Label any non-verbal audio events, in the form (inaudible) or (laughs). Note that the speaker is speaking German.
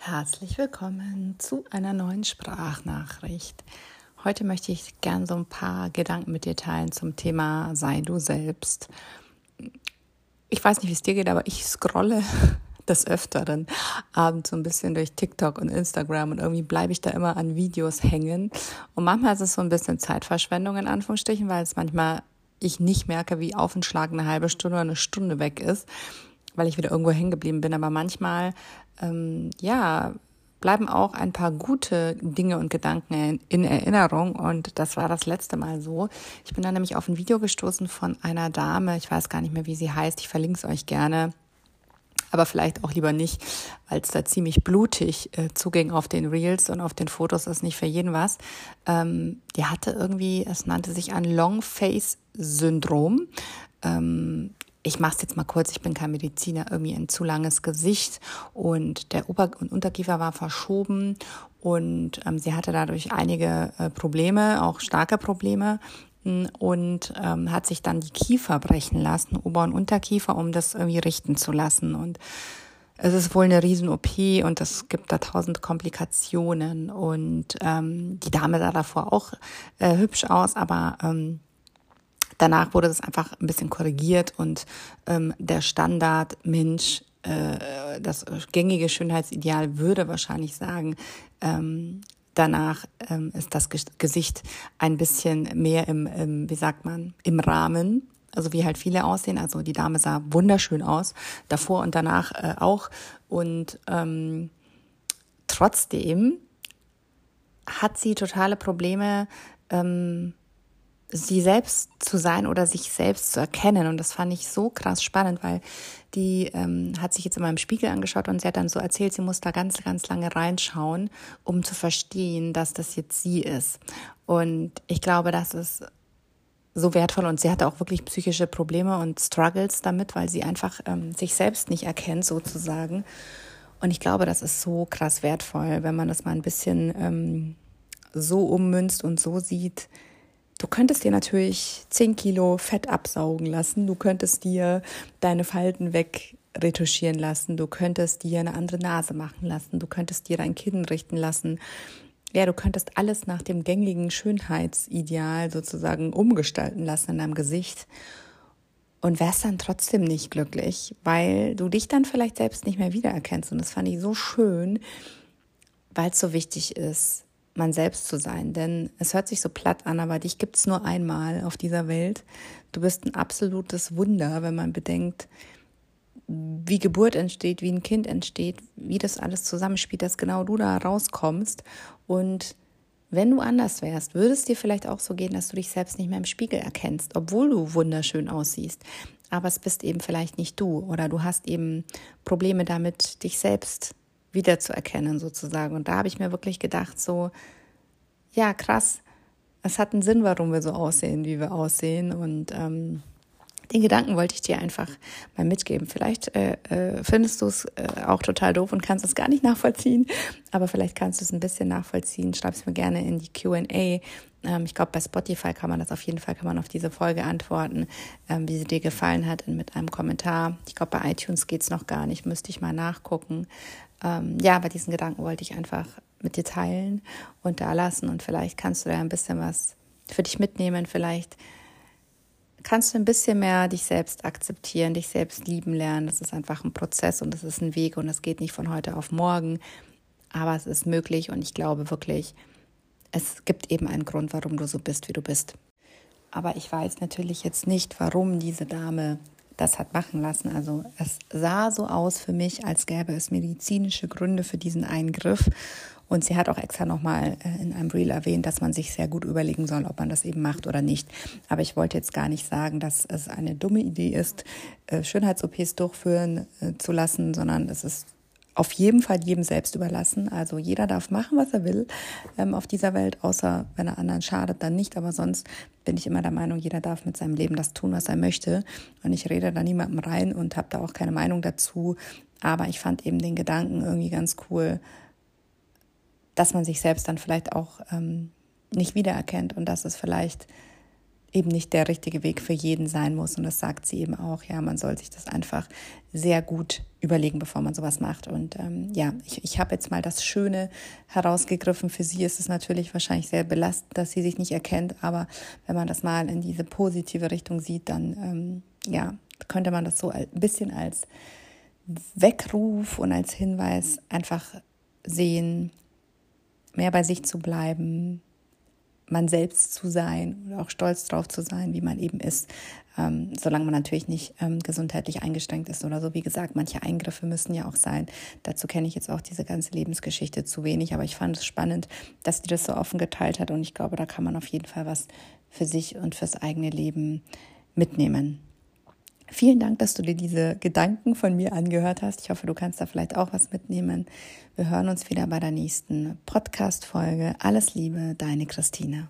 Herzlich willkommen zu einer neuen Sprachnachricht. Heute möchte ich gern so ein paar Gedanken mit dir teilen zum Thema Sei du selbst. Ich weiß nicht, wie es dir geht, aber ich scrolle (laughs) des Öfteren abends so ein bisschen durch TikTok und Instagram und irgendwie bleibe ich da immer an Videos hängen. Und manchmal ist es so ein bisschen Zeitverschwendung in Anführungsstrichen, weil es manchmal ich nicht merke, wie auf den Schlag eine halbe Stunde oder eine Stunde weg ist, weil ich wieder irgendwo hängen geblieben bin. Aber manchmal, ähm, ja, bleiben auch ein paar gute Dinge und Gedanken in Erinnerung. Und das war das letzte Mal so. Ich bin da nämlich auf ein Video gestoßen von einer Dame. Ich weiß gar nicht mehr, wie sie heißt. Ich verlinke es euch gerne aber vielleicht auch lieber nicht, weil es da ziemlich blutig äh, zuging auf den Reels und auf den Fotos ist nicht für jeden was. Ähm, die hatte irgendwie, es nannte sich ein Long Face Syndrom. Ähm, ich mache es jetzt mal kurz, ich bin kein Mediziner, irgendwie ein zu langes Gesicht und der Ober- und Unterkiefer war verschoben und ähm, sie hatte dadurch einige äh, Probleme, auch starke Probleme und ähm, hat sich dann die Kiefer brechen lassen, Ober- und Unterkiefer, um das irgendwie richten zu lassen. Und es ist wohl eine Riesen-OP und es gibt da tausend Komplikationen. Und ähm, die Dame sah davor auch äh, hübsch aus, aber ähm, danach wurde das einfach ein bisschen korrigiert und ähm, der Standard Mensch äh, das gängige Schönheitsideal würde wahrscheinlich sagen, ähm, Danach ähm, ist das Gesicht ein bisschen mehr im, im, wie sagt man, im Rahmen. Also wie halt viele aussehen. Also die Dame sah wunderschön aus, davor und danach äh, auch. Und ähm, trotzdem hat sie totale Probleme, ähm, sie selbst zu sein oder sich selbst zu erkennen. Und das fand ich so krass spannend, weil die ähm, hat sich jetzt in meinem Spiegel angeschaut und sie hat dann so erzählt, sie muss da ganz, ganz lange reinschauen, um zu verstehen, dass das jetzt sie ist. Und ich glaube, das ist so wertvoll und sie hatte auch wirklich psychische Probleme und Struggles damit, weil sie einfach ähm, sich selbst nicht erkennt sozusagen. Und ich glaube, das ist so krass wertvoll, wenn man das mal ein bisschen ähm, so ummünzt und so sieht, Du könntest dir natürlich 10 Kilo Fett absaugen lassen. Du könntest dir deine Falten wegretuschieren lassen. Du könntest dir eine andere Nase machen lassen. Du könntest dir dein Kinn richten lassen. Ja, du könntest alles nach dem gängigen Schönheitsideal sozusagen umgestalten lassen in deinem Gesicht und wärst dann trotzdem nicht glücklich, weil du dich dann vielleicht selbst nicht mehr wiedererkennst. Und das fand ich so schön, weil es so wichtig ist, man selbst zu sein. Denn es hört sich so platt an, aber dich gibt es nur einmal auf dieser Welt. Du bist ein absolutes Wunder, wenn man bedenkt, wie Geburt entsteht, wie ein Kind entsteht, wie das alles zusammenspielt, dass genau du da rauskommst. Und wenn du anders wärst, würde es dir vielleicht auch so gehen, dass du dich selbst nicht mehr im Spiegel erkennst, obwohl du wunderschön aussiehst. Aber es bist eben vielleicht nicht du oder du hast eben Probleme damit, dich selbst wiederzuerkennen sozusagen. Und da habe ich mir wirklich gedacht, so, ja, krass, es hat einen Sinn, warum wir so aussehen, wie wir aussehen. Und ähm, den Gedanken wollte ich dir einfach mal mitgeben. Vielleicht äh, äh, findest du es äh, auch total doof und kannst es gar nicht nachvollziehen, aber vielleicht kannst du es ein bisschen nachvollziehen. Schreib es mir gerne in die QA. Ähm, ich glaube, bei Spotify kann man das auf jeden Fall, kann man auf diese Folge antworten, ähm, wie sie dir gefallen hat, mit einem Kommentar. Ich glaube, bei iTunes geht es noch gar nicht, müsste ich mal nachgucken. Ähm, ja, aber diesen Gedanken wollte ich einfach mit dir teilen und da lassen und vielleicht kannst du da ein bisschen was für dich mitnehmen, vielleicht kannst du ein bisschen mehr dich selbst akzeptieren, dich selbst lieben lernen. Das ist einfach ein Prozess und das ist ein Weg und es geht nicht von heute auf morgen, aber es ist möglich und ich glaube wirklich, es gibt eben einen Grund, warum du so bist, wie du bist. Aber ich weiß natürlich jetzt nicht, warum diese Dame das hat machen lassen. Also es sah so aus für mich, als gäbe es medizinische Gründe für diesen Eingriff. Und sie hat auch extra nochmal äh, in einem Reel erwähnt, dass man sich sehr gut überlegen soll, ob man das eben macht oder nicht. Aber ich wollte jetzt gar nicht sagen, dass es eine dumme Idee ist, äh, Schönheits-OPs durchführen äh, zu lassen, sondern es ist auf jeden Fall jedem selbst überlassen. Also jeder darf machen, was er will ähm, auf dieser Welt, außer wenn er anderen schadet, dann nicht. Aber sonst bin ich immer der Meinung, jeder darf mit seinem Leben das tun, was er möchte. Und ich rede da niemandem rein und habe da auch keine Meinung dazu. Aber ich fand eben den Gedanken irgendwie ganz cool, dass man sich selbst dann vielleicht auch ähm, nicht wiedererkennt und dass es vielleicht eben nicht der richtige Weg für jeden sein muss. Und das sagt sie eben auch. Ja, man soll sich das einfach sehr gut überlegen, bevor man sowas macht. Und ähm, ja, ich, ich habe jetzt mal das Schöne herausgegriffen. Für sie ist es natürlich wahrscheinlich sehr belastend, dass sie sich nicht erkennt. Aber wenn man das mal in diese positive Richtung sieht, dann ähm, ja, könnte man das so ein bisschen als Weckruf und als Hinweis einfach sehen, mehr bei sich zu bleiben, man selbst zu sein oder auch stolz drauf zu sein, wie man eben ist, ähm, solange man natürlich nicht ähm, gesundheitlich eingeschränkt ist oder so. Wie gesagt, manche Eingriffe müssen ja auch sein. Dazu kenne ich jetzt auch diese ganze Lebensgeschichte zu wenig, aber ich fand es spannend, dass die das so offen geteilt hat und ich glaube, da kann man auf jeden Fall was für sich und fürs eigene Leben mitnehmen. Vielen Dank, dass du dir diese Gedanken von mir angehört hast. Ich hoffe, du kannst da vielleicht auch was mitnehmen. Wir hören uns wieder bei der nächsten Podcast-Folge. Alles Liebe, deine Christine.